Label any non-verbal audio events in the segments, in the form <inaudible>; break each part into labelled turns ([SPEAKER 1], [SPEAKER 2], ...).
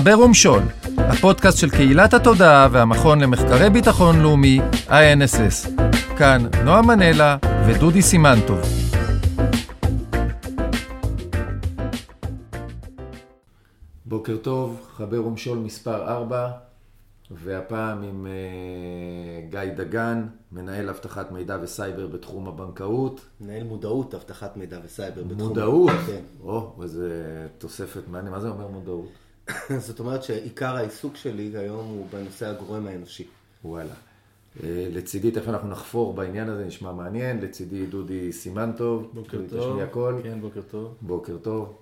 [SPEAKER 1] חבר ומשול, הפודקאסט של קהילת התודעה והמכון למחקרי ביטחון לאומי, INSS. כאן נועה מנלה ודודי סימנטוב. בוקר טוב, חבר ומשול מספר 4, והפעם עם uh, גיא דגן, מנהל אבטחת מידע וסייבר בתחום הבנקאות.
[SPEAKER 2] מנהל מודעות אבטחת מידע וסייבר בתחום...
[SPEAKER 1] מודעות? כן. או, איזה תוספת מעניין. מה זה אומר מודעות? <laughs>
[SPEAKER 2] זאת אומרת שעיקר העיסוק שלי היום הוא בנושא הגורם האנושי.
[SPEAKER 1] וואלה. אה, לצידי, תכף אנחנו נחפור בעניין הזה, נשמע מעניין. לצידי דודי סימנטוב.
[SPEAKER 3] בוקר טוב.
[SPEAKER 1] הכל.
[SPEAKER 3] כן, בוקר טוב.
[SPEAKER 1] בוקר טוב.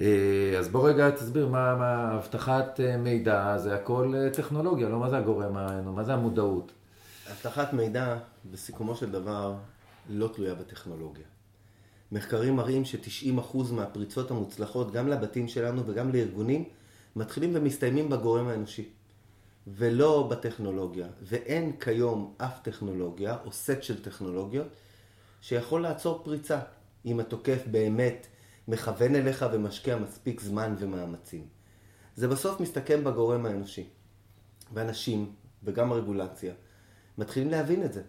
[SPEAKER 1] אה, אז בוא רגע תסביר מה, מה אבטחת אה, מידע, זה הכל טכנולוגיה, לא מה זה הגורם, מה זה המודעות?
[SPEAKER 2] אבטחת מידע, בסיכומו של דבר, לא תלויה בטכנולוגיה. מחקרים מראים ש-90% מהפריצות המוצלחות, גם לבתים שלנו וגם לארגונים, מתחילים ומסתיימים בגורם האנושי, ולא בטכנולוגיה. ואין כיום אף טכנולוגיה או סט של טכנולוגיות שיכול לעצור פריצה, אם התוקף באמת מכוון אליך ומשקיע מספיק זמן ומאמצים. זה בסוף מסתכם בגורם האנושי. ואנשים, וגם הרגולציה, מתחילים להבין את זה.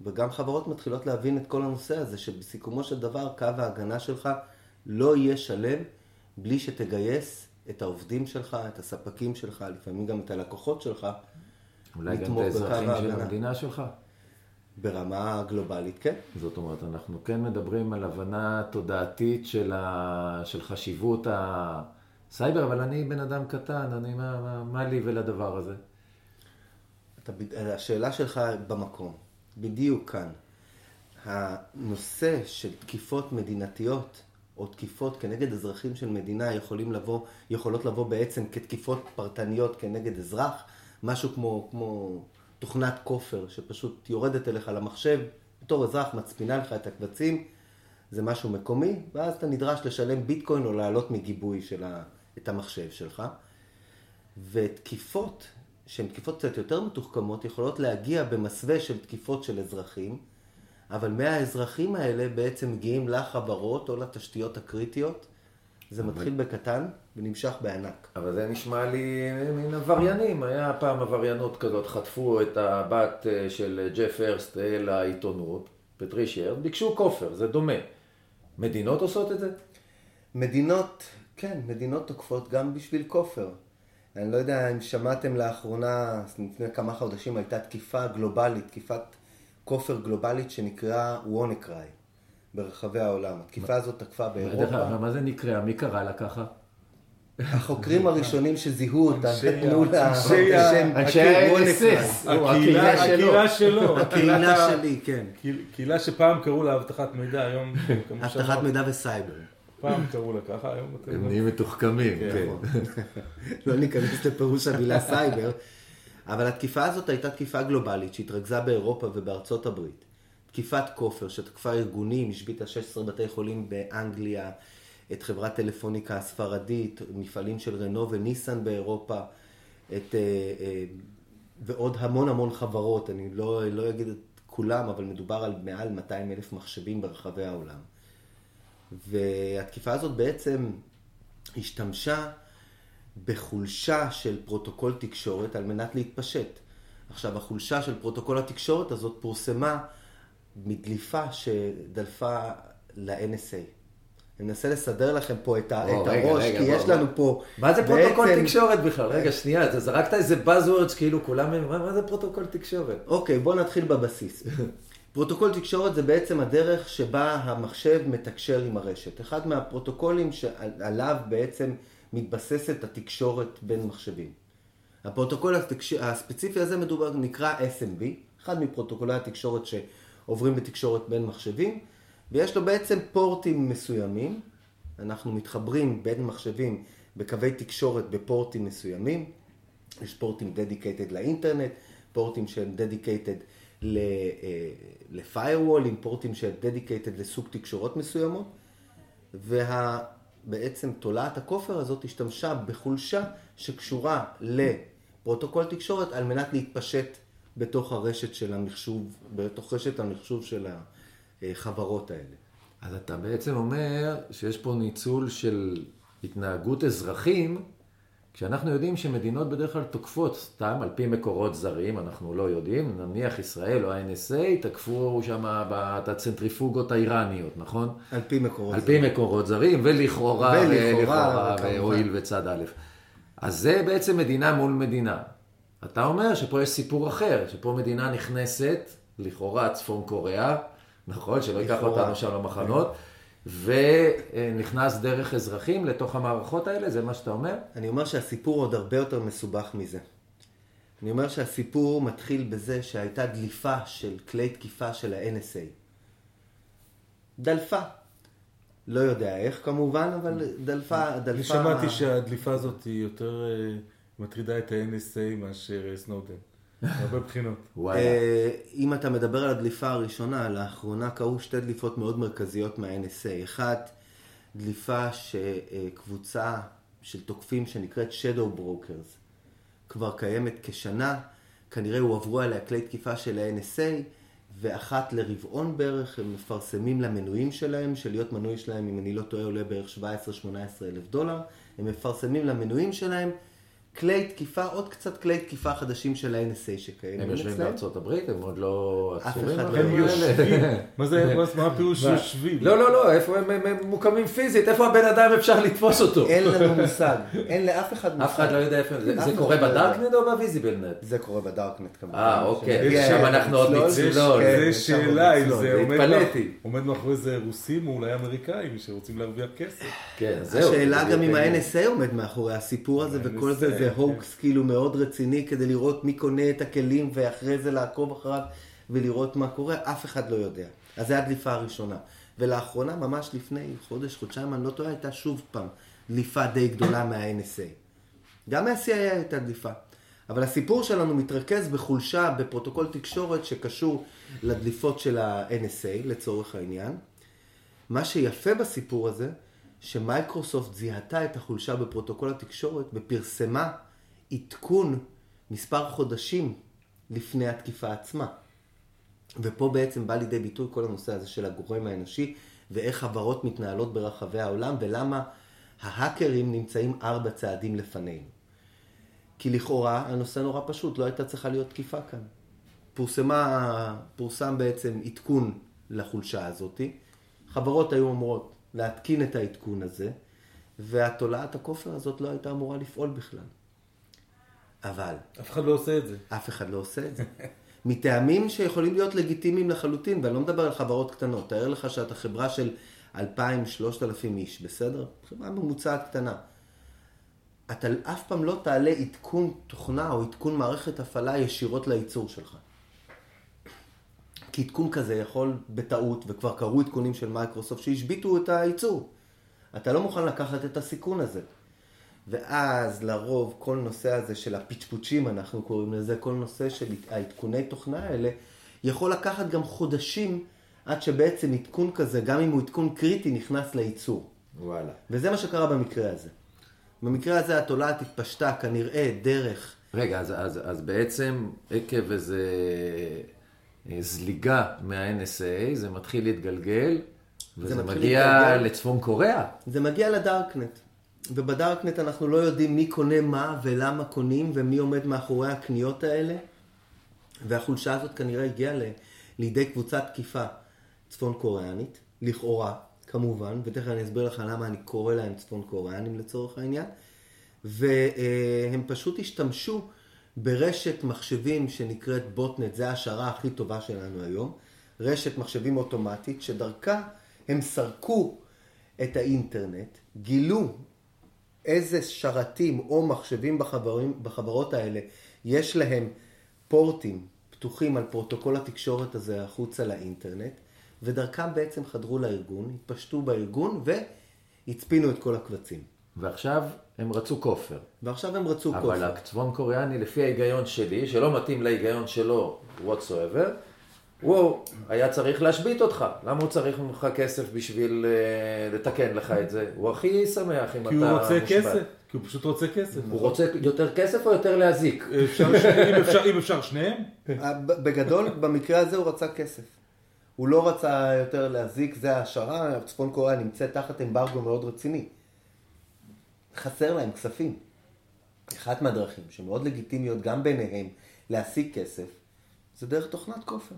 [SPEAKER 2] וגם חברות מתחילות להבין את כל הנושא הזה, שבסיכומו של דבר קו ההגנה שלך לא יהיה שלם בלי שתגייס את העובדים שלך, את הספקים שלך, לפעמים גם את הלקוחות שלך.
[SPEAKER 1] אולי גם את האזרחים של המדינה שלך.
[SPEAKER 2] ברמה גלובלית, כן.
[SPEAKER 1] זאת אומרת, אנחנו כן מדברים על הבנה תודעתית של, ה... של חשיבות הסייבר, אבל אני בן אדם קטן, אני, מה, מה, מה לי ולדבר הזה?
[SPEAKER 2] אתה, השאלה שלך במקום, בדיוק כאן. הנושא של תקיפות מדינתיות או תקיפות כנגד אזרחים של מדינה יכולים לבוא, יכולות לבוא בעצם כתקיפות פרטניות כנגד אזרח, משהו כמו, כמו תוכנת כופר שפשוט יורדת אליך למחשב, בתור אזרח מצפינה לך את הקבצים, זה משהו מקומי, ואז אתה נדרש לשלם ביטקוין או לעלות מגיבוי של ה, את המחשב שלך. ותקיפות, שהן תקיפות קצת יותר מתוחכמות, יכולות להגיע במסווה של תקיפות של אזרחים, אבל מהאזרחים האלה בעצם מגיעים לחברות או לתשתיות הקריטיות. זה. מתחיל בקטן ונמשך בענק.
[SPEAKER 1] אבל זה נשמע לי מן עבריינים. היה פעם עבריינות כזאת, חטפו את הבת אה, של ג'ף הרסט אל העיתונות, פטרישי ביקשו כופר, זה דומה. מדינות עושות את זה?
[SPEAKER 2] מדינות, כן, מדינות תוקפות גם בשביל כופר. אני לא יודע אם שמעתם לאחרונה, לפני כמה חודשים הייתה תקיפה גלובלית, תקיפת כופר גלובלית שנקראה וונקריי ברחבי העולם. התקיפה הזאת תקפה באירופה.
[SPEAKER 1] מה זה נקרא? מי קרא לה ככה?
[SPEAKER 2] החוקרים הראשונים שזיהו אותה, נתנו לה
[SPEAKER 3] שם, אנשי ה-NSS, הקהילה שלו,
[SPEAKER 2] הקהילה שלי, כן.
[SPEAKER 3] קהילה שפעם קראו לה אבטחת מידע, היום... <laughs>
[SPEAKER 2] אבטחת מידע וסייבר.
[SPEAKER 3] פעם קראו לה ככה, היום.
[SPEAKER 1] הם נהיים מתוחכמים, כן. <laughs>
[SPEAKER 2] לא ניכנס לפירוש המילה סייבר. אבל התקיפה הזאת הייתה תקיפה גלובלית שהתרכזה באירופה ובארצות הברית. תקיפת כופר שתקפה ארגונים, השביתה 16 בתי חולים באנגליה, את חברת טלפוניקה הספרדית, מפעלים של רנו וניסן באירופה, את, אה, אה, ועוד המון המון חברות, אני לא, לא אגיד את כולם, אבל מדובר על מעל 200 אלף מחשבים ברחבי העולם. והתקיפה הזאת בעצם השתמשה בחולשה של פרוטוקול תקשורת על מנת להתפשט. עכשיו, החולשה של פרוטוקול התקשורת הזאת פורסמה מדליפה שדלפה ל-NSA. אני מנסה לסדר לכם פה את, או, את רגע, הראש, רגע, כי בוא, יש. לנו פה...
[SPEAKER 1] מה זה פרוטוקול בעצם... תקשורת בכלל? רגע, שנייה, אתה זרקת איזה buzzwords כאילו כולם... מה, מה זה פרוטוקול תקשורת?
[SPEAKER 2] אוקיי, בוא נתחיל בבסיס. <laughs> פרוטוקול תקשורת זה בעצם הדרך שבה המחשב מתקשר עם הרשת. אחד מהפרוטוקולים שעליו בעצם מתבססת התקשורת בין מחשבים. הפרוטוקול הספציפי הזה מדובר, נקרא SMB, אחד מפרוטוקולי התקשורת שעוברים בתקשורת בין מחשבים, ויש לו בעצם פורטים מסוימים. אנחנו מתחברים בין מחשבים בקווי תקשורת בפורטים מסוימים. יש פורטים dedicated לאינטרנט, פורטים שהם dedicated ל-firewall, עם פורטים שהם dedicated לסוג תקשורות מסוימות. וה... בעצם תולעת הכופר הזאת השתמשה בחולשה שקשורה לפרוטוקול תקשורת על מנת להתפשט בתוך הרשת של המחשוב, בתוך רשת המחשוב של החברות האלה.
[SPEAKER 1] אז אתה בעצם אומר שיש פה ניצול של התנהגות אזרחים כשאנחנו יודעים שמדינות בדרך כלל תוקפות סתם על פי מקורות זרים, אנחנו לא יודעים, נניח ישראל או ה-NSA תקפו שם את הצנטריפוגות האיראניות, נכון?
[SPEAKER 2] על פי מקורות
[SPEAKER 1] על זרים. על פי מקורות זרים, ולכאורה, ולכאורה, והואיל וצד א'. אז זה בעצם מדינה מול מדינה. אתה אומר שפה יש סיפור אחר, שפה מדינה נכנסת, לכאורה צפון קוריאה, נכון? שלא ייקח אותנו שם למחנות. ונכנס דרך אזרחים לתוך המערכות האלה, זה מה שאתה אומר?
[SPEAKER 2] אני אומר שהסיפור עוד הרבה יותר מסובך מזה. אני אומר שהסיפור מתחיל בזה שהייתה דליפה של כלי תקיפה של ה-NSA. דלפה. לא יודע איך כמובן, אבל דלפה, דלפה...
[SPEAKER 3] אני שמעתי שהדליפה הזאת היא יותר אה, מטרידה את ה-NSA מאשר אה, סנודן. הרבה בחינות.
[SPEAKER 2] אה, אם אתה מדבר על הדליפה הראשונה, לאחרונה קרו שתי דליפות מאוד מרכזיות מה-NSA. אחת, דליפה שקבוצה של תוקפים שנקראת Shadow Brokers כבר קיימת כשנה, כנראה הועברו עליה כלי תקיפה של ה-NSA, ואחת לרבעון בערך הם מפרסמים למנויים שלהם, שלהיות מנוי שלהם, אם אני לא טועה, עולה בערך 17-18 אלף דולר, הם מפרסמים למנויים שלהם כלי תקיפה, עוד קצת כלי תקיפה חדשים של ה-NSA שקיימים
[SPEAKER 1] הם יושבים בארצות הברית, הם עוד לא
[SPEAKER 2] עצורים.
[SPEAKER 3] הם יושבים. <laughs> <laughs> מה זה, מה הפירוש יושבים?
[SPEAKER 1] לא, לא, לא, איפה הם מוקמים פיזית? איפה הבן אדם אפשר לתפוס אותו?
[SPEAKER 2] אין לנו מושג. אין לאף אחד מושג.
[SPEAKER 1] אף אחד לא יודע איפה, זה קורה לא בדארקנט או בוויזיבלנט?
[SPEAKER 2] זה קורה בדארקנט כמובן.
[SPEAKER 1] אה, אוקיי. שם אנחנו עוד נצלול.
[SPEAKER 3] זה שאלה אם זה עומד מאחורי זה רוסים או אולי אמריקאים שרוצים להרוויח כסף.
[SPEAKER 1] כן, זהו.
[SPEAKER 2] השאלה גם אם ה-NSA עומד מאחורי הסיפור הזה וכל זה. זה הוקס כאילו מאוד רציני כדי לראות מי קונה את הכלים ואחרי זה לעקוב אחריו ולראות מה קורה, אף אחד לא יודע. אז זו הדליפה הראשונה. ולאחרונה, ממש לפני חודש, חודשיים, אני לא טועה, הייתה שוב פעם דליפה די גדולה <coughs> מה-NSA. גם מה-CIA הייתה דליפה. אבל הסיפור שלנו מתרכז בחולשה בפרוטוקול תקשורת שקשור לדליפות של ה-NSA, לצורך העניין. מה שיפה בסיפור הזה, שמייקרוסופט זיהתה את החולשה בפרוטוקול התקשורת ופרסמה עדכון מספר חודשים לפני התקיפה עצמה. ופה בעצם בא לידי ביטוי כל הנושא הזה של הגורם האנושי ואיך חברות מתנהלות ברחבי העולם ולמה ההאקרים נמצאים ארבע צעדים לפנינו. כי לכאורה הנושא נורא פשוט, לא הייתה צריכה להיות תקיפה כאן. פורסמה, פורסם בעצם עדכון לחולשה הזאתי. חברות היו אמורות להתקין את העדכון הזה, והתולעת הכופר הזאת לא הייתה אמורה לפעול בכלל. אבל...
[SPEAKER 3] אף אחד לא עושה את זה.
[SPEAKER 2] אף אחד לא עושה את זה. <laughs> מטעמים שיכולים להיות לגיטימיים לחלוטין, ואני לא מדבר על חברות קטנות. תאר לך שאתה חברה של 2,000-3,000 איש, בסדר? חברה ממוצעת קטנה. אתה אף פעם לא תעלה עדכון תוכנה או עדכון מערכת הפעלה ישירות לייצור שלך. כי עדכון כזה יכול בטעות, וכבר קרו עדכונים של מייקרוסופט שהשביתו את הייצור. אתה לא מוכן לקחת את הסיכון הזה. ואז לרוב כל נושא הזה של הפצ'פוצ'ים, אנחנו קוראים לזה, כל נושא של העדכוני תוכנה האלה, יכול לקחת גם חודשים עד שבעצם עדכון כזה, גם אם הוא עדכון קריטי, נכנס לייצור.
[SPEAKER 1] וואלה.
[SPEAKER 2] וזה מה שקרה במקרה הזה. במקרה הזה התולעת התפשטה כנראה דרך...
[SPEAKER 1] רגע, אז, אז, אז בעצם עקב איזה זליגה מה-NSA, זה מתחיל להתגלגל, וזה מגיע להתגלגל. לצפון קוריאה.
[SPEAKER 2] זה מגיע לדארקנט. ובדארקנט אנחנו לא יודעים מי קונה מה ולמה קונים ומי עומד מאחורי הקניות האלה. והחולשה הזאת כנראה הגיעה ל... לידי קבוצת תקיפה צפון קוריאנית, לכאורה, כמובן, ותכף אני אסביר לך למה אני קורא להם צפון קוריאנים לצורך העניין. והם פשוט השתמשו ברשת מחשבים שנקראת בוטנט, זה ההשערה הכי טובה שלנו היום, רשת מחשבים אוטומטית שדרכה הם סרקו את האינטרנט, גילו איזה שרתים או מחשבים בחברים, בחברות האלה יש להם פורטים פתוחים על פרוטוקול התקשורת הזה החוצה לאינטרנט, ודרכם בעצם חדרו לארגון, התפשטו בארגון והצפינו את כל הקבצים.
[SPEAKER 1] ועכשיו הם רצו כופר.
[SPEAKER 2] ועכשיו הם רצו
[SPEAKER 1] אבל
[SPEAKER 2] כופר.
[SPEAKER 1] אבל הצפון קוריאני, לפי ההיגיון שלי, שלא מתאים להיגיון שלו whatsoever, הוא היה צריך להשבית אותך. למה הוא צריך ממך כסף בשביל uh, לתקן לך את זה? הוא הכי שמח אם אתה
[SPEAKER 3] מושבת. כי הוא רוצה כסף. כי הוא פשוט רוצה כסף.
[SPEAKER 1] הוא רוצה יותר כסף או יותר להזיק?
[SPEAKER 3] אפשר, אם, אפשר, אם אפשר שניהם?
[SPEAKER 2] אה, בגדול, במקרה הזה הוא רצה כסף. הוא לא רצה יותר להזיק, זה ההשערה, צפון קוריאה נמצאת תחת אמברגו מאוד רציני. חסר להם כספים. אחת מהדרכים שמאוד לגיטימיות גם ביניהם להשיג כסף, זה דרך תוכנת כופר.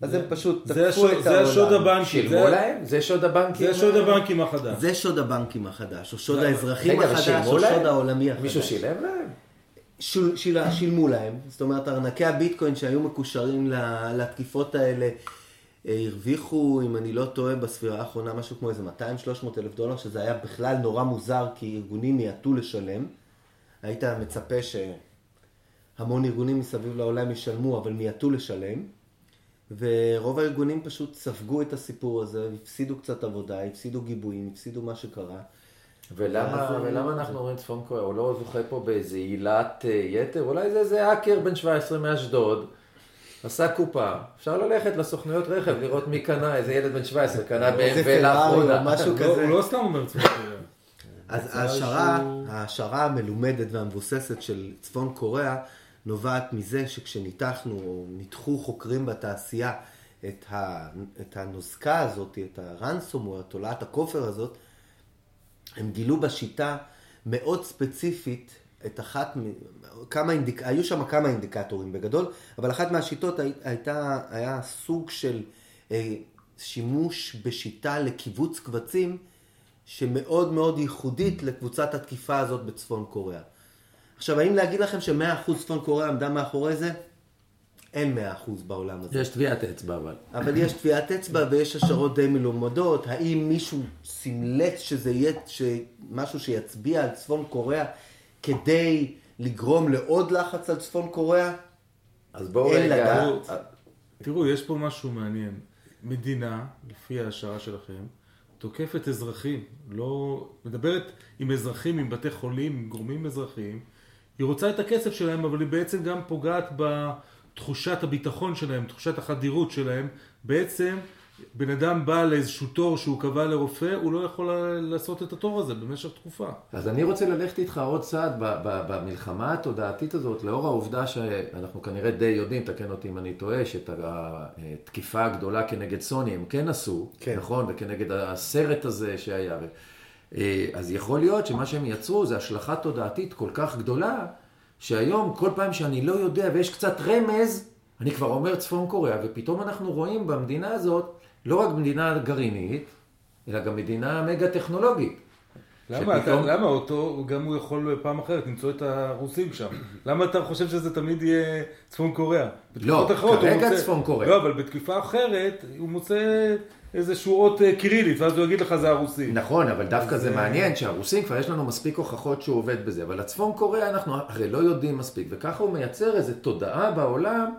[SPEAKER 2] אז הם פשוט
[SPEAKER 3] זה
[SPEAKER 2] תקפו
[SPEAKER 3] השוד-
[SPEAKER 2] את
[SPEAKER 3] זה השוד
[SPEAKER 2] העולם.
[SPEAKER 3] הבנקי.
[SPEAKER 1] שילמו
[SPEAKER 3] זה-
[SPEAKER 1] להם? זה שוד הבנקים?
[SPEAKER 3] זה שוד הבנקים החדש.
[SPEAKER 2] זה שוד הבנקים החדש, או שוד האזרחים החדש, או
[SPEAKER 1] להם?
[SPEAKER 2] שוד העולמי החדש.
[SPEAKER 1] מישהו שילם להם?
[SPEAKER 2] שול, שיל, שילמו להם, זאת אומרת ארנקי הביטקוין שהיו מקושרים ל- לתקיפות האלה הרוויחו, אם אני לא טועה, בספירה האחרונה משהו כמו איזה 200-300 אלף דולר, שזה היה בכלל נורא מוזר כי ארגונים מיעטו לשלם. היית מצפה שהמון ארגונים מסביב לעולם ישלמו, אבל מיעטו לשלם. ורוב הארגונים פשוט ספגו את הסיפור הזה, הפסידו קצת עבודה, הפסידו גיבויים, הפסידו מה שקרה.
[SPEAKER 1] ולמה, ולמה אנחנו אומרים צפון קוריאה? הוא לא זוכה פה באיזה עילת אה, יתר? אולי זה איזה האקר בן 17 מאשדוד, עשה קופה. אפשר ללכת לסוכנויות רכב, לראות מי קנה, איזה ילד בן 17 קנה
[SPEAKER 2] פרארי
[SPEAKER 1] לאחרונה.
[SPEAKER 2] משהו כזה.
[SPEAKER 3] הוא לא סתם אומר צפון קוריאה.
[SPEAKER 2] אז ההשערה, המלומדת והמבוססת של צפון קוריאה נובעת מזה שכשניתחנו, או ניתחו חוקרים בתעשייה את, ה, את הנוזקה הזאת, את הרנסום או תולעת הכופר הזאת, הם גילו בשיטה מאוד ספציפית את אחת, כמה אינדיק... היו שם כמה אינדיקטורים בגדול, אבל אחת מהשיטות הי- הייתה, היה סוג של אה, שימוש בשיטה לקיבוץ קבצים שמאוד מאוד ייחודית לקבוצת התקיפה הזאת בצפון קוריאה. עכשיו, האם להגיד לכם ש-100% צפון קוריאה עמדה מאחורי זה? אין 100% בעולם הזה.
[SPEAKER 1] יש טביעת אצבע אבל.
[SPEAKER 2] אבל יש טביעת אצבע ויש השערות די מלומדות. האם מישהו סמלץ שזה יהיה. משהו שיצביע על צפון קוריאה כדי לגרום לעוד לחץ על צפון קוריאה?
[SPEAKER 1] אז בואו
[SPEAKER 2] אין
[SPEAKER 1] רגע...
[SPEAKER 2] לדעת.
[SPEAKER 1] אה,
[SPEAKER 3] תראו, יש פה משהו מעניין. מדינה, לפי ההשערה שלכם, תוקפת אזרחים, לא... מדברת עם אזרחים, עם בתי חולים, עם גורמים אזרחיים. היא רוצה את הכסף שלהם, אבל היא בעצם גם פוגעת בתחושת הביטחון שלהם, תחושת החדירות שלהם. בעצם, בן אדם בא לאיזשהו תור שהוא קבע לרופא, הוא לא יכול לעשות את התור הזה במשך תקופה.
[SPEAKER 1] אז אני רוצה ללכת איתך עוד צעד ב- ב- במלחמה התודעתית הזאת, לאור העובדה שאנחנו כנראה די יודעים, תקן אותי אם אני טועה, שאת התקיפה הגדולה כנגד סוני הם כן עשו,
[SPEAKER 2] כן.
[SPEAKER 1] נכון? וכנגד הסרט הזה שהיה. אה, אז יכול להיות שמה שהם יצרו זה השלכה תודעתית כל כך גדולה, שהיום כל פעם שאני לא יודע ויש קצת רמז, אני כבר אומר צפון קוריאה, ופתאום אנחנו רואים במדינה הזאת לא רק מדינה גרעינית, אלא גם מדינה מגה טכנולוגית.
[SPEAKER 3] למה, אתה,
[SPEAKER 1] שפתאום-
[SPEAKER 3] למה אותו, גם הוא יכול פעם אחרת למצוא את הרוסים שם? למה אתה חושב שזה תמיד יהיה צפון קוריאה?
[SPEAKER 1] לא,
[SPEAKER 3] אחרות
[SPEAKER 1] כרגע
[SPEAKER 3] מוצא-
[SPEAKER 1] צפון קוריאה.
[SPEAKER 3] לא, אבל בתקיפה אחרת הוא מוצא איזשהו אות אה, קירילית, ואז הוא יגיד לך זה הרוסים.
[SPEAKER 1] נכון, אבל דווקא
[SPEAKER 3] אז,
[SPEAKER 1] זה
[SPEAKER 3] אה,
[SPEAKER 1] מעניין שהרוסים כבר יש לנו מספיק הוכחות שהוא עובד בזה, אבל הצפון קוריאה אנחנו הרי לא יודעים מספיק, וככה הוא מייצר איזו תודעה בעולם,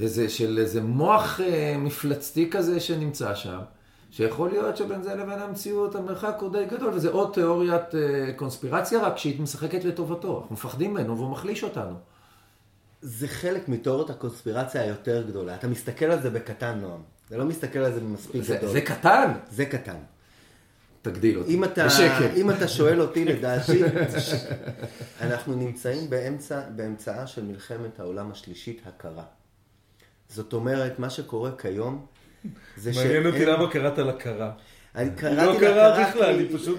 [SPEAKER 1] איזה, של איזה מוח אה, מפלצתי כזה שנמצא שם, שיכול להיות שבין זה לבין המציאות המרחק הוא די גדול, וזה עוד תיאוריית אה, קונספירציה רק שהיא משחקת לטובתו, אנחנו מפחדים ממנו והוא מחליש אותנו.
[SPEAKER 2] זה חלק מתיאוריות הקונספירציה היותר גדולה. אתה מסתכל על זה בקטן, נועם. אתה לא מסתכל על זה מספיק
[SPEAKER 1] זה,
[SPEAKER 2] גדול.
[SPEAKER 1] זה קטן,
[SPEAKER 2] זה קטן.
[SPEAKER 1] תגדיל אותי,
[SPEAKER 2] אם אתה,
[SPEAKER 1] בשקל.
[SPEAKER 2] אם אתה שואל אותי, <laughs> לדעתי, אנחנו נמצאים באמצע, באמצעה של מלחמת העולם השלישית הקרה. זאת אומרת, מה שקורה כיום, זה
[SPEAKER 3] מעניין אותי למה קראת לה קרה.
[SPEAKER 2] אני
[SPEAKER 3] היא
[SPEAKER 2] קראתי
[SPEAKER 3] לא
[SPEAKER 2] לה
[SPEAKER 3] קרה
[SPEAKER 2] כי-
[SPEAKER 3] בכלל, היא פשוט...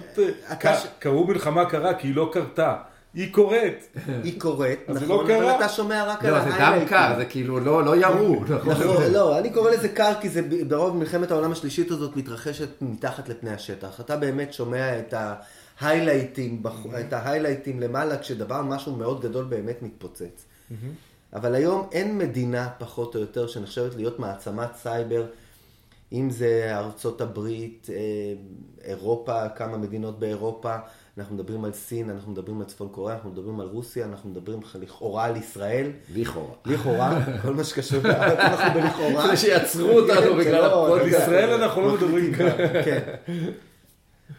[SPEAKER 3] אה, קראו מלחמה קרה כי היא לא קרתה. היא קורית.
[SPEAKER 2] היא
[SPEAKER 3] זה
[SPEAKER 2] נכון,
[SPEAKER 3] לא
[SPEAKER 2] אבל
[SPEAKER 3] קרה?
[SPEAKER 2] אתה שומע רק על
[SPEAKER 1] לא, זה דם
[SPEAKER 2] ההיילייטים.
[SPEAKER 1] קר, זה כאילו לא, לא ירו, <laughs> נכון?
[SPEAKER 2] נכון, לא, אני קורא לזה קר כי זה ברוב מלחמת העולם השלישית הזאת מתרחשת מתחת לפני השטח. אתה באמת שומע את ההיילייטים, בח- את ההיילייטים למעלה כשדבר, משהו מאוד גדול באמת מתפוצץ. אבל היום אין מדינה פחות או יותר שנחשבת להיות מעצמת סייבר, אם זה ארצות הברית, אה, אירופה, כמה מדינות באירופה, אנחנו מדברים על סין, אנחנו מדברים על צפון קוריאה, אנחנו מדברים על רוסיה, אנחנו מדברים לכאורה על ישראל.
[SPEAKER 1] לכאורה.
[SPEAKER 2] לכאורה, <laughs> כל מה שקשור לארץ, אנחנו בלכאורה.
[SPEAKER 1] זה שיעצרו אותנו
[SPEAKER 2] כן,
[SPEAKER 1] בגלל
[SPEAKER 2] לא-.
[SPEAKER 3] על ישראל אנחנו לא מדברים כאן.
[SPEAKER 2] כן.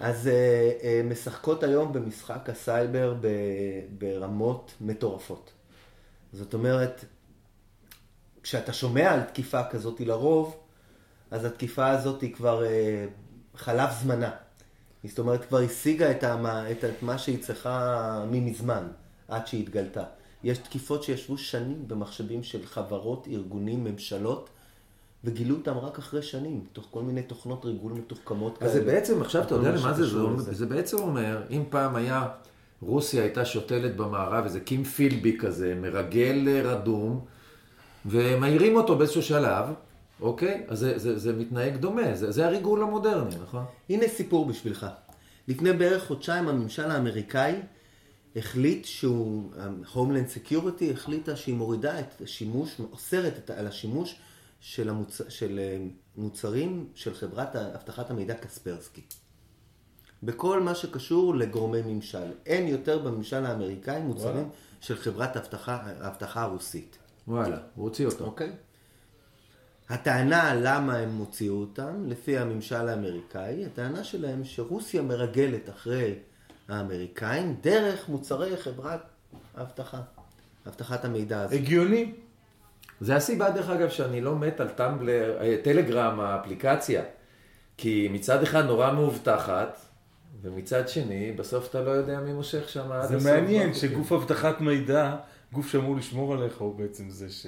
[SPEAKER 2] אז אה, אה, משחקות היום במשחק הסייבר ברמות מטורפות. זאת אומרת, כשאתה שומע על תקיפה כזאת לרוב, אז התקיפה הזאת היא כבר אה, חלף זמנה. זאת אומרת, כבר השיגה את, המה, את, את מה שהיא צריכה ממזמן, עד שהיא התגלתה. יש תקיפות שישבו שנים במחשבים של חברות, ארגונים, ממשלות, וגילו אותם רק אחרי שנים, תוך כל מיני תוכנות ריגול מתוחכמות
[SPEAKER 1] אז זה
[SPEAKER 2] כאלה.
[SPEAKER 1] בעצם, עכשיו אתה יודע
[SPEAKER 2] מה
[SPEAKER 1] למה זה זום?
[SPEAKER 2] לזה.
[SPEAKER 1] זה בעצם אומר, אם פעם היה רוסיה הייתה שותלת במערב, איזה קים פילבי כזה, מרגל אה, רדום, ומעירים אותו באיזשהו שלב, אוקיי? אז זה, זה, זה מתנהג דומה, זה, זה הריגול המודרני, נכון?
[SPEAKER 2] הנה סיפור בשבילך. לפני בערך חודשיים הממשל האמריקאי החליט שהוא, Homeland Security החליטה שהיא מורידה את השימוש, אוסרת את, על השימוש של, המוצ... של אה, מוצרים של חברת אבטחת המידע קספרסקי. בכל מה שקשור לגורמי ממשל. אין יותר בממשל האמריקאי מוצרים וואלה. של חברת האבטחה הרוסית.
[SPEAKER 1] וואלה, הוא הוציא אותו.
[SPEAKER 2] אוקיי. הטענה למה הם הוציאו אותם, לפי הממשל האמריקאי, הטענה שלהם שרוסיה מרגלת אחרי האמריקאים דרך מוצרי חברת האבטחה, אבטחת המידע הזה.
[SPEAKER 3] הגיוני.
[SPEAKER 1] זה הסיבה, דרך אגב, שאני לא מת על טמבלר, אה, טלגרם, האפליקציה. כי מצד אחד נורא מאובטחת, ומצד שני, בסוף אתה לא יודע מי מושך שם עד
[SPEAKER 3] הסוף. זה מעניין שגוף אבטחת מידע, גוף שאמור לשמור עליך, הוא בעצם זה ש...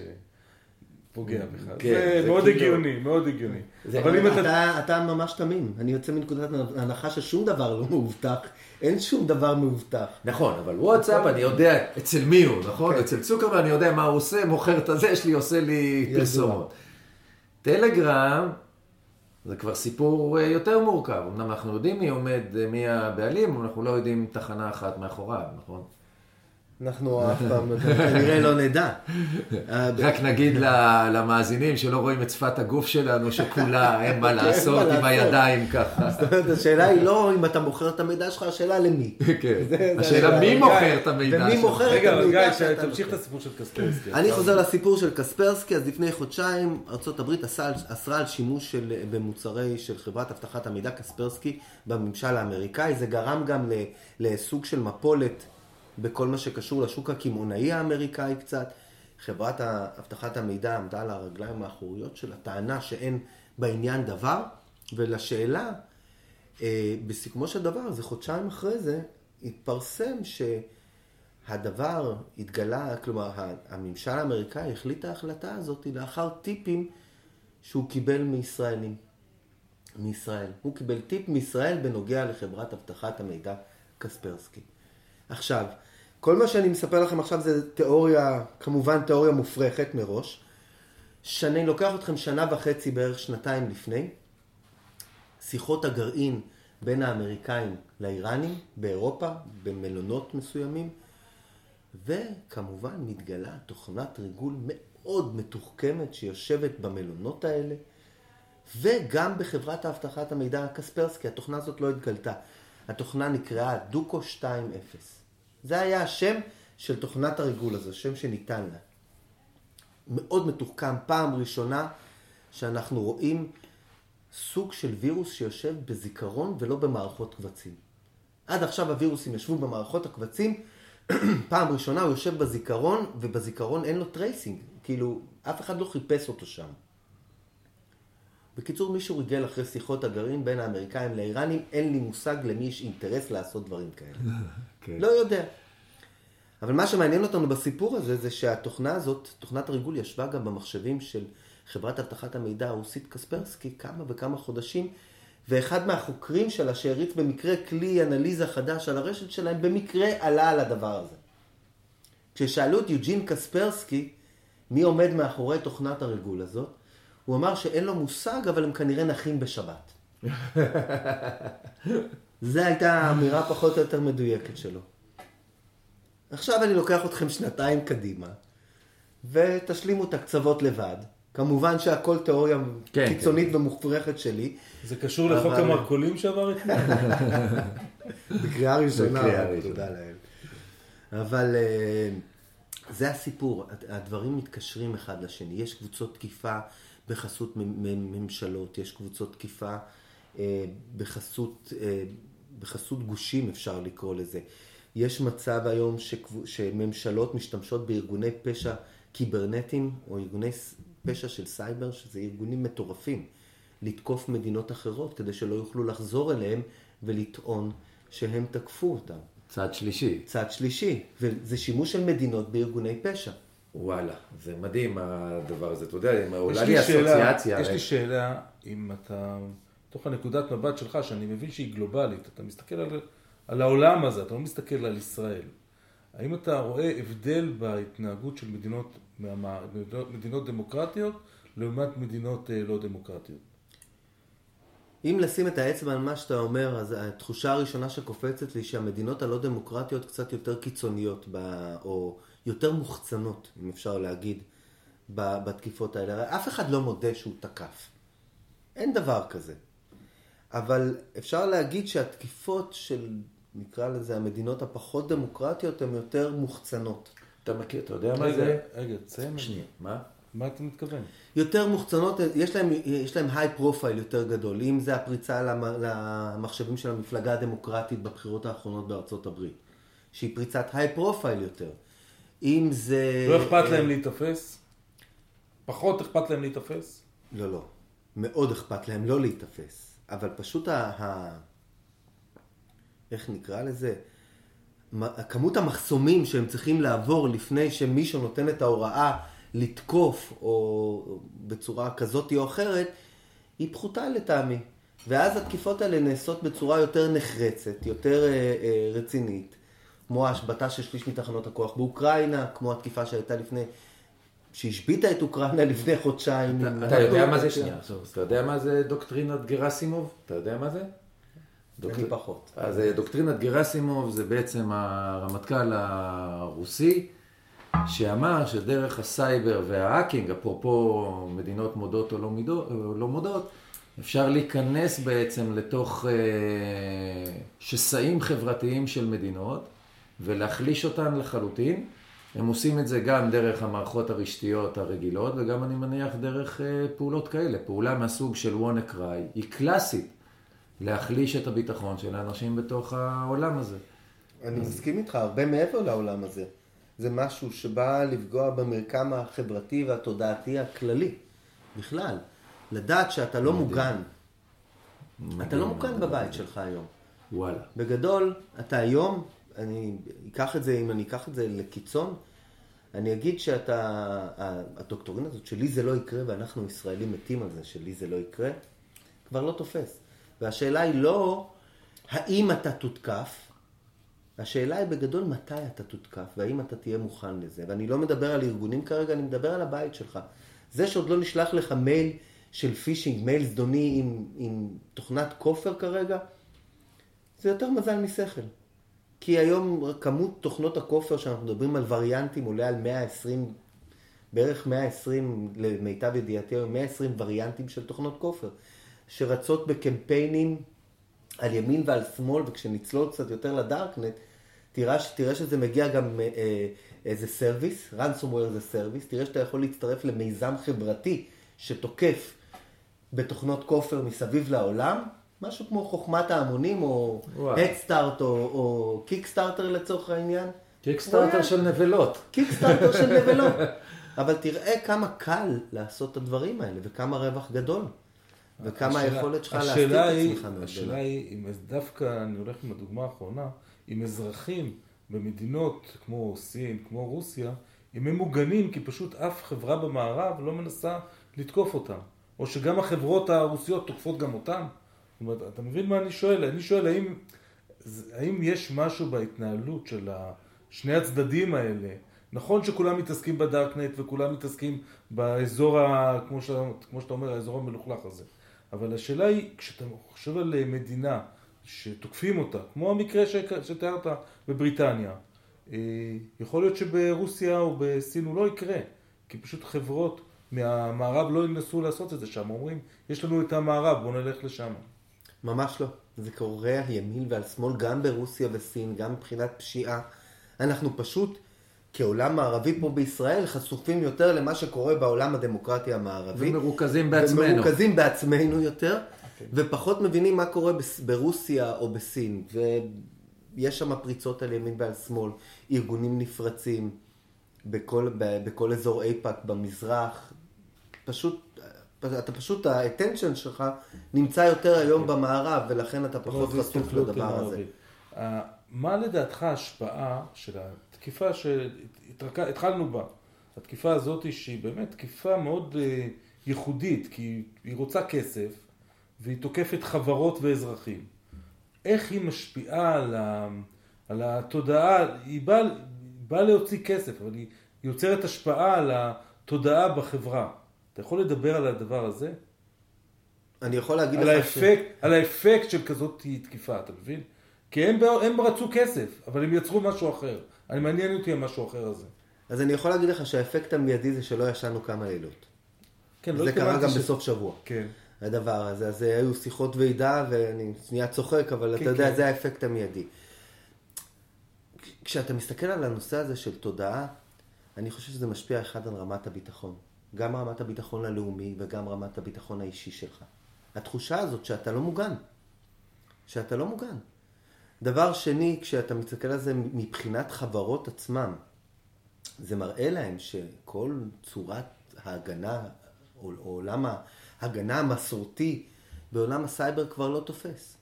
[SPEAKER 3] פוגע בך. כן, זה, זה מאוד כאילו... הגיוני, מאוד הגיוני.
[SPEAKER 2] זה, אבל אם אתה... אתה... אתה ממש תמים. אני יוצא מנקודת הנחה ששום דבר לא מאובטח. אין שום דבר מאובטח.
[SPEAKER 1] נכון, אבל וואטסאפ, אני יודע אצל מי הוא, נכון? כן. אצל צוקר אני יודע מה הוא עושה, מוכר את הזה, יש לי, עושה לי פרסומות. טלגרם, זה כבר סיפור אה, יותר מורכב. אמנם אנחנו יודעים מי עומד, אה, מי הבעלים, אבל אנחנו לא יודעים תחנה אחת מאחוריו, נכון?
[SPEAKER 2] אנחנו <laughs> אף פעם כנראה לא נדע. <laughs>
[SPEAKER 1] רק נגיד למאזינים שלא רואים את שפת הגוף שלנו, שכולה <laughs> אין מה לעשות עם הידיים ככה.
[SPEAKER 2] זאת אומרת, השאלה היא לא אם אתה מוכר את המידע שלך, השאלה למי.
[SPEAKER 1] כן, השאלה מי מוכר את המידע
[SPEAKER 2] שלך. ומי מוכר את
[SPEAKER 3] המידע שלך. רגע, תמשיך את הסיפור של קספרסקי.
[SPEAKER 2] אני חוזר לסיפור של קספרסקי, אז לפני חודשיים ארה"ב אסרה על שימוש במוצרי של חברת אבטחת המידע קספרסקי בממשל האמריקאי. זה גרם גם לסוג של מפולת. בכל מה שקשור לשוק הקמעונאי האמריקאי קצת. חברת אבטחת המידע עמדה על הרגליים האחוריות של הטענה שאין בעניין דבר, ולשאלה, אה, בסיכומו של דבר, זה חודשיים אחרי זה, התפרסם שהדבר התגלה, כלומר, הממשל האמריקאי החליט ההחלטה הזאת לאחר טיפים שהוא קיבל מישראלים. מישראל. הוא קיבל טיפ מישראל בנוגע לחברת אבטחת המידע קספרסקי. עכשיו, כל מה שאני מספר לכם עכשיו זה תיאוריה, כמובן תיאוריה מופרכת מראש. שאני לוקח אתכם שנה וחצי, בערך שנתיים לפני. שיחות הגרעין בין האמריקאים לאיראנים באירופה, במלונות מסוימים. וכמובן מתגלה תוכנת ריגול מאוד מתוחכמת שיושבת במלונות האלה. וגם בחברת האבטחת המידע הקספרסקי, התוכנה הזאת לא התגלתה. התוכנה נקראה דוקו 2.0. זה היה השם של תוכנת הריגול הזו, שם שניתן לה. מאוד מתוחכם, פעם ראשונה שאנחנו רואים סוג של וירוס שיושב בזיכרון ולא במערכות קבצים. עד עכשיו הווירוסים ישבו במערכות הקבצים, <clears throat> פעם ראשונה הוא יושב בזיכרון, ובזיכרון אין לו tracing, כאילו אף אחד לא חיפש אותו שם. בקיצור, מישהו ריגל אחרי שיחות הגרעין בין האמריקאים לאיראנים, אין לי מושג למי יש אינטרס לעשות דברים כאלה. <laughs> כן. לא יודע. אבל מה שמעניין אותנו בסיפור הזה, זה שהתוכנה הזאת, תוכנת הריגול, ישבה גם במחשבים של חברת אבטחת המידע הרוסית קספרסקי כמה וכמה חודשים, ואחד מהחוקרים שלה, שהריץ במקרה כלי אנליזה חדש על הרשת שלהם, במקרה עלה על הדבר הזה. כששאלו את יוג'ין קספרסקי, מי עומד מאחורי תוכנת הריגול הזאת, הוא אמר שאין לו מושג, אבל הם כנראה נחים בשבת. <laughs> זו הייתה האמירה פחות או יותר מדויקת שלו. עכשיו אני לוקח אתכם שנתיים קדימה, ותשלימו את הקצוות לבד. כמובן שהכל תיאוריה כן, קיצונית כן. ומופרכת שלי.
[SPEAKER 3] זה קשור אבל... לחוק המרכולים שעבר אתמול? <laughs>
[SPEAKER 2] בקריאה ראשונה, תודה לאל. אבל אה, זה הסיפור, הדברים מתקשרים אחד לשני. יש קבוצות תקיפה בחסות ממשלות, יש קבוצות תקיפה אה, בחסות, אה, בחסות גושים אפשר לקרוא לזה. יש מצב היום שקב... שממשלות משתמשות בארגוני פשע קיברנטיים או ארגוני פשע של סייבר, שזה ארגונים מטורפים, לתקוף מדינות אחרות כדי שלא יוכלו לחזור אליהם ולטעון שהם תקפו אותם.
[SPEAKER 1] צד שלישי.
[SPEAKER 2] צד שלישי, וזה שימוש של מדינות בארגוני פשע.
[SPEAKER 1] וואלה, זה מדהים הדבר הזה. אתה יודע, עולה לי אסוציאציה.
[SPEAKER 3] יש לי שאלה, אם אתה, תוך הנקודת מבט שלך, שאני מבין שהיא גלובלית, אתה מסתכל על על העולם הזה, אתה לא מסתכל על ישראל. האם אתה רואה הבדל בהתנהגות של מדינות, מדינות, מדינות דמוקרטיות לעומת מדינות אה, לא דמוקרטיות?
[SPEAKER 2] אם לשים את האצבע על מה שאתה אומר, אז התחושה הראשונה שקופצת לי שהמדינות הלא דמוקרטיות קצת יותר קיצוניות, או יותר מוחצנות, אם אפשר להגיד, בתקיפות האלה. הרי אף אחד לא מודה שהוא תקף. אין דבר כזה. אבל אפשר להגיד שהתקיפות של, נקרא לזה, המדינות הפחות דמוקרטיות, הן יותר מוחצנות.
[SPEAKER 1] אתה מכיר, אתה יודע מה זה?
[SPEAKER 3] רגע, תסיים.
[SPEAKER 1] שנייה, מה?
[SPEAKER 3] מה אתה מתכוון?
[SPEAKER 2] יותר מוחצנות, יש להם, יש להם high profile יותר גדול, אם זה הפריצה למחשבים של המפלגה הדמוקרטית בבחירות האחרונות בארצות הברית, שהיא פריצת high profile יותר. אם זה...
[SPEAKER 3] לא אכפת להם להיתפס? פחות אכפת להם להיתפס?
[SPEAKER 2] לא, לא. מאוד אכפת להם לא להיתפס. אבל פשוט ה... ה... איך נקרא לזה? כמות המחסומים שהם צריכים לעבור לפני שמישהו נותן את ההוראה לתקוף או בצורה כזאת או אחרת, היא פחותה לטעמי. ואז התקיפות האלה נעשות בצורה יותר נחרצת, יותר אה, אה, רצינית, כמו ההשבתה של שליש מתחנות הכוח באוקראינה, כמו התקיפה שהייתה לפני, שהשביתה את אוקראינה לפני חודשיים.
[SPEAKER 1] אתה, אתה יודע מה זה, שנייה, אתה יודע מה זה דוקטרינת גרסימוב? אתה יודע מה זה?
[SPEAKER 2] דוק... אני פחות.
[SPEAKER 1] אז אה, דוקטרינת גרסימוב זה בעצם הרמטכ"ל הרוסי, שאמר שדרך הסייבר וההאקינג, אפרופו מדינות מודות או לא, מודות, או לא מודות, אפשר להיכנס בעצם לתוך אה, שסעים חברתיים של מדינות ולהחליש אותן לחלוטין. הם עושים את זה גם דרך המערכות הרשתיות הרגילות וגם אני מניח דרך אה, פעולות כאלה. פעולה מהסוג של WannaCry היא קלאסית להחליש את הביטחון של האנשים בתוך העולם הזה.
[SPEAKER 2] אני מסכים איתך, הרבה מעבר לעולם הזה. זה משהו שבא לפגוע במרקם החברתי והתודעתי הכללי, בכלל. לדעת שאתה לא מוגן. אתה לא מוגן בבית שלך היום.
[SPEAKER 1] וואלה.
[SPEAKER 2] בגדול, אתה היום, אני אקח את זה, אם אני אקח את זה לקיצון, אני אגיד שאתה, הדוקטורינה הזאת שלי זה לא יקרה ואנחנו ישראלים מתים על זה שלי זה לא יקרה, כבר לא תופס. והשאלה היא לא האם אתה תותקף, השאלה היא בגדול מתי אתה תותקף והאם אתה תהיה מוכן לזה. ואני לא מדבר על ארגונים כרגע, אני מדבר על הבית שלך. זה שעוד לא נשלח לך מייל של פישינג, מייל זדוני עם, עם תוכנת כופר כרגע, זה יותר מזל משכל. כי היום כמות תוכנות הכופר שאנחנו מדברים על וריאנטים עולה על 120, בערך 120 למיטב ידיעתי, 120 וריאנטים של תוכנות כופר, שרצות בקמפיינים על ימין ועל שמאל, וכשנצלול קצת יותר לדארקנט, תראה, תראה שזה מגיע גם אה, אה, as a service, ransomware as a service, תראה שאתה יכול להצטרף למיזם חברתי שתוקף בתוכנות כופר מסביב לעולם, משהו כמו חוכמת ההמונים, או הדסטארט, או, או קיקסטארטר לצורך העניין.
[SPEAKER 1] קיקסטארטר של נבלות.
[SPEAKER 2] קיקסטארטר של נבלות. <laughs> אבל תראה כמה קל לעשות את הדברים האלה, וכמה רווח גדול. וכמה היכולת שלך להסתיר את עצמך
[SPEAKER 3] מאוד השאלה היא, אם דווקא, אני הולך עם הדוגמה האחרונה, אם אזרחים במדינות כמו סין, כמו רוסיה, אם הם מוגנים כי פשוט אף חברה במערב לא מנסה לתקוף אותם. או שגם החברות הרוסיות תוקפות גם אותם. זאת אומרת, אתה מבין מה אני שואל? אני שואל האם, האם יש משהו בהתנהלות של שני הצדדים האלה, נכון שכולם מתעסקים בדארקנט וכולם מתעסקים באזור, ה, כמו, שאתה, כמו שאתה אומר, האזור המלוכלך הזה. אבל השאלה היא, כשאתה חושב על מדינה שתוקפים אותה, כמו המקרה שתיארת בבריטניה, אה, יכול להיות שברוסיה או בסין הוא לא יקרה, כי פשוט חברות מהמערב לא ינסו לעשות את זה שם, אומרים, יש לנו את המערב, בואו נלך לשם.
[SPEAKER 2] ממש לא. זה קורה על ימין ועל שמאל, גם ברוסיה וסין, גם מבחינת פשיעה. אנחנו פשוט, כעולם מערבי פה בישראל, חשופים יותר למה שקורה בעולם הדמוקרטי המערבי.
[SPEAKER 1] ומרוכזים בעצמנו.
[SPEAKER 2] ומרוכזים בעצמנו יותר, okay. אוקיי. ופחות מבינים מה קורה ברוסיה או בסין. ויש שם פריצות על ימין ועל שמאל, ארגונים נפרצים בכל, בכל אזור אייפאק במזרח. פשוט אתה פשוט, האטנשן שלך נמצא יותר היום במערב, ולכן אתה פחות חשוף לדבר הזה.
[SPEAKER 3] מה לדעתך ההשפעה של התקיפה שהתחלנו בה? התקיפה הזאת שהיא באמת תקיפה מאוד אה, ייחודית, כי היא רוצה כסף, והיא תוקפת חברות ואזרחים. איך היא משפיעה על, ה, על התודעה, היא באה, באה להוציא כסף, אבל היא יוצרת השפעה על התודעה בחברה. אתה יכול לדבר על הדבר הזה?
[SPEAKER 2] אני יכול להגיד
[SPEAKER 3] על
[SPEAKER 2] לך
[SPEAKER 3] האפקט, על האפקט של כזאת תקיפה, אתה מבין? כי הם, הם רצו כסף, אבל הם יצרו משהו אחר. אני מעניין אותי המשהו אחר הזה.
[SPEAKER 2] אז אני יכול להגיד לך שהאפקט המיידי זה שלא ישנו כמה לילות.
[SPEAKER 3] כן, לא
[SPEAKER 2] זה קרה גם
[SPEAKER 3] ש-
[SPEAKER 2] בסוף שבוע.
[SPEAKER 3] כן.
[SPEAKER 2] הדבר הזה. אז היו שיחות ועידה, ואני שנייה צוחק, אבל
[SPEAKER 3] כן,
[SPEAKER 2] אתה יודע,
[SPEAKER 3] כן.
[SPEAKER 2] זה האפקט המיידי. כשאתה מסתכל על הנושא הזה של תודעה, אני חושב שזה משפיע אחד על רמת הביטחון. גם רמת הביטחון הלאומי וגם רמת הביטחון האישי שלך. התחושה הזאת שאתה לא מוגן. שאתה לא מוגן. דבר שני, כשאתה מסתכל על זה מבחינת חברות עצמם, זה מראה להם שכל צורת ההגנה, או עולם ההגנה המסורתי בעולם הסייבר כבר לא תופס.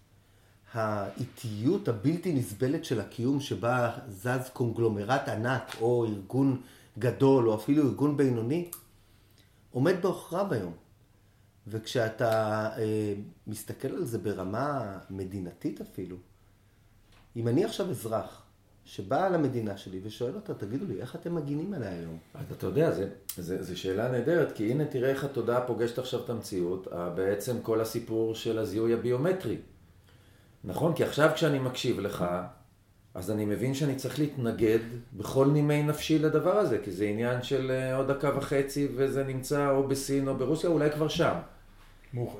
[SPEAKER 2] האיטיות הבלתי נסבלת של הקיום שבה זז קונגלומרט ענק, או ארגון גדול, או אפילו ארגון בינוני, עומד בעוכריו היום. וכשאתה אה, מסתכל על זה ברמה מדינתית אפילו, אם אני עכשיו אזרח שבא למדינה שלי ושואל אותה, תגידו לי, איך אתם מגינים עליי היום?
[SPEAKER 1] אתה יודע, זו שאלה נהדרת, כי הנה תראה איך התודעה פוגשת עכשיו את המציאות, ה- בעצם כל הסיפור של הזיהוי הביומטרי. נכון? כי עכשיו כשאני מקשיב לך, אז אני מבין שאני צריך להתנגד בכל נימי נפשי לדבר הזה, כי זה עניין של אה, עוד דקה וחצי, וזה נמצא או בסין או ברוסיה, אולי כבר שם.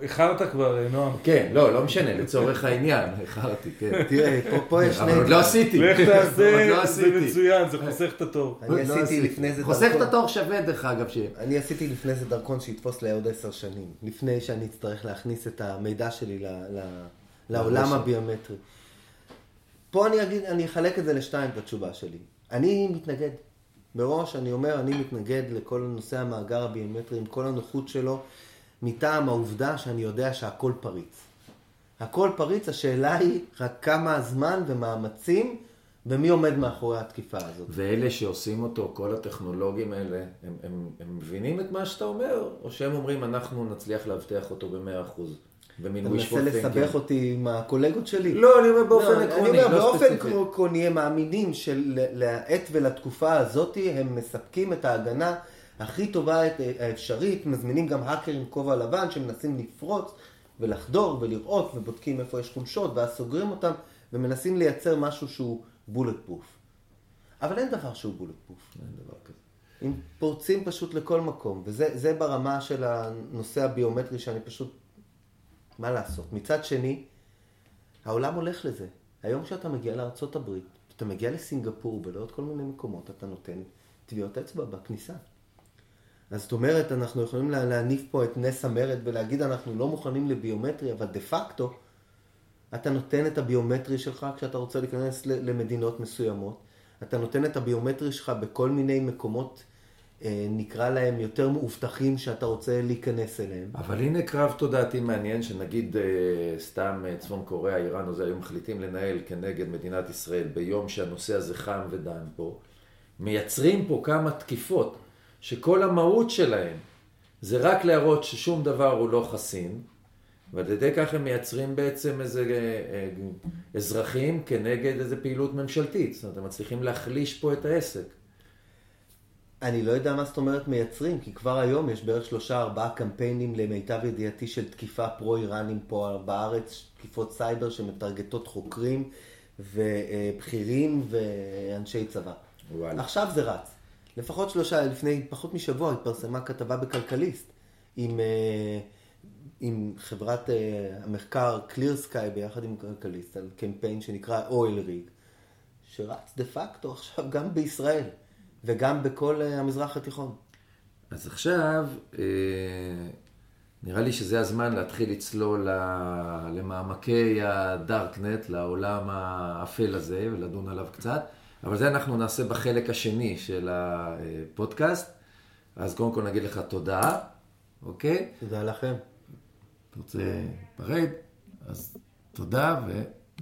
[SPEAKER 3] איחרת כבר, אה, נועם.
[SPEAKER 1] כן, לא, לא משנה, לצורך העניין, איחרתי, כן. <laughs>
[SPEAKER 2] תראה, פה, יש
[SPEAKER 1] אבל
[SPEAKER 2] שני...
[SPEAKER 1] עוד לא עשיתי.
[SPEAKER 3] לך <laughs>
[SPEAKER 1] עוד לא
[SPEAKER 3] תעשה, זה. מצוין, זה חוסך את התור.
[SPEAKER 2] אני
[SPEAKER 1] לא
[SPEAKER 2] עשיתי לפני זה
[SPEAKER 1] חוסך את
[SPEAKER 2] דרכון.
[SPEAKER 1] התור שווה, דרך אגב, שיהיה.
[SPEAKER 2] אני עשיתי לפני זה דרכון שיתפוס לי עוד עשר שנים, לפני שאני אצטרך להכניס את המידע שלי ל, ל, לעולם. הביומטרי. פה אני אגיד, אני אחלק את זה לשתיים, את התשובה שלי. אני מתנגד. מראש אני אומר, אני מתנגד לכל נושא המאגר הביומטרי עם כל הנוחות שלו, מטעם העובדה שאני יודע שהכל פריץ. הכל פריץ, השאלה היא רק כמה זמן ומאמצים ומי עומד מאחורי התקיפה הזאת.
[SPEAKER 1] ואלה שעושים אותו, כל הטכנולוגים האלה, הם, הם, הם מבינים את מה שאתה אומר, או שהם אומרים, אנחנו נצליח לאבטח אותו במאה אחוז,
[SPEAKER 2] אתה מנסה לסבך. אותי עם הקולגות שלי?
[SPEAKER 1] לא, אני אומר באופן
[SPEAKER 2] לא,
[SPEAKER 1] עקרוני,
[SPEAKER 2] אני אומר,
[SPEAKER 1] לא
[SPEAKER 2] באופן. עקרוני הם מאמינים שלעת ולתקופה הזאת הם מספקים את ההגנה הכי טובה את- האפשרית, מזמינים גם האקרים עם כובע לבן שמנסים לפרוץ ולחדור ולראות ובודקים איפה יש חולשות ואז סוגרים אותם ומנסים לייצר משהו שהוא בולט פרוף. אבל אין דבר שהוא בולט פרוף.
[SPEAKER 1] אין דבר כזה.
[SPEAKER 2] הם פורצים פשוט לכל מקום, וזה זה ברמה של הנושא הביומטרי שאני פשוט, מה לעשות. מצד שני, העולם הולך לזה. היום כשאתה מגיע הברית, אתה מגיע לסינגפור ולעוד כל מיני מקומות, אתה נותן טביעות אצבע בכניסה. אז זאת אומרת, אנחנו יכולים לה- להניף פה את נס המרד ולהגיד אנחנו לא מוכנים לביומטרי, אבל דה פקטו, אתה נותן את הביומטרי שלך כשאתה רוצה להיכנס למדינות מסוימות. אתה נותן את הביומטרי שלך בכל מיני מקומות, נקרא להם יותר מאובטחים שאתה רוצה להיכנס אליהם.
[SPEAKER 1] אבל הנה קרב תודעתי מעניין, שנגיד אה, סתם אה, צפון קוריאה, איראן או זה, היו מחליטים לנהל כנגד מדינת ישראל ביום שהנושא הזה חם ודן פה, מייצרים פה כמה תקיפות, שכל המהות שלהם זה רק להראות ששום דבר הוא לא חסין, ועל ידי כך הם מייצרים בעצם איזה אה, אה, אזרחים כנגד איזה פעילות ממשלתית. זאת אומרת, הם מצליחים להחליש פה את העסק.
[SPEAKER 2] אני לא יודע מה זאת אומרת מייצרים, כי כבר היום יש בערך שלושה ארבעה קמפיינים למיטב ידיעתי של תקיפה פרו-איראנים פה בארץ, תקיפות סייבר שמטרגטות חוקרים ובכירים ואנשי צבא.
[SPEAKER 1] וואלה.
[SPEAKER 2] עכשיו זה רץ. לפחות שלושה, לפני פחות משבוע התפרסמה כתבה בכלכליסט עם, אה, עם חברת אה, המחקר Clear Sky ביחד עם כלכליסט על קמפיין שנקרא Oil Rig, שרץ דה פקטו עכשיו גם בישראל וגם בכל אה, המזרח התיכון.
[SPEAKER 1] אז עכשיו, אה, נראה לי שזה הזמן להתחיל לצלול למעמקי הדארקנט, לעולם האפל הזה, ולדון עליו קצת. אבל זה אנחנו נעשה בחלק השני של הפודקאסט. אז קודם כל נגיד לך תודה, אוקיי?
[SPEAKER 2] תודה לכם.
[SPEAKER 1] אתה רוצה להיפרד? אז תודה ו...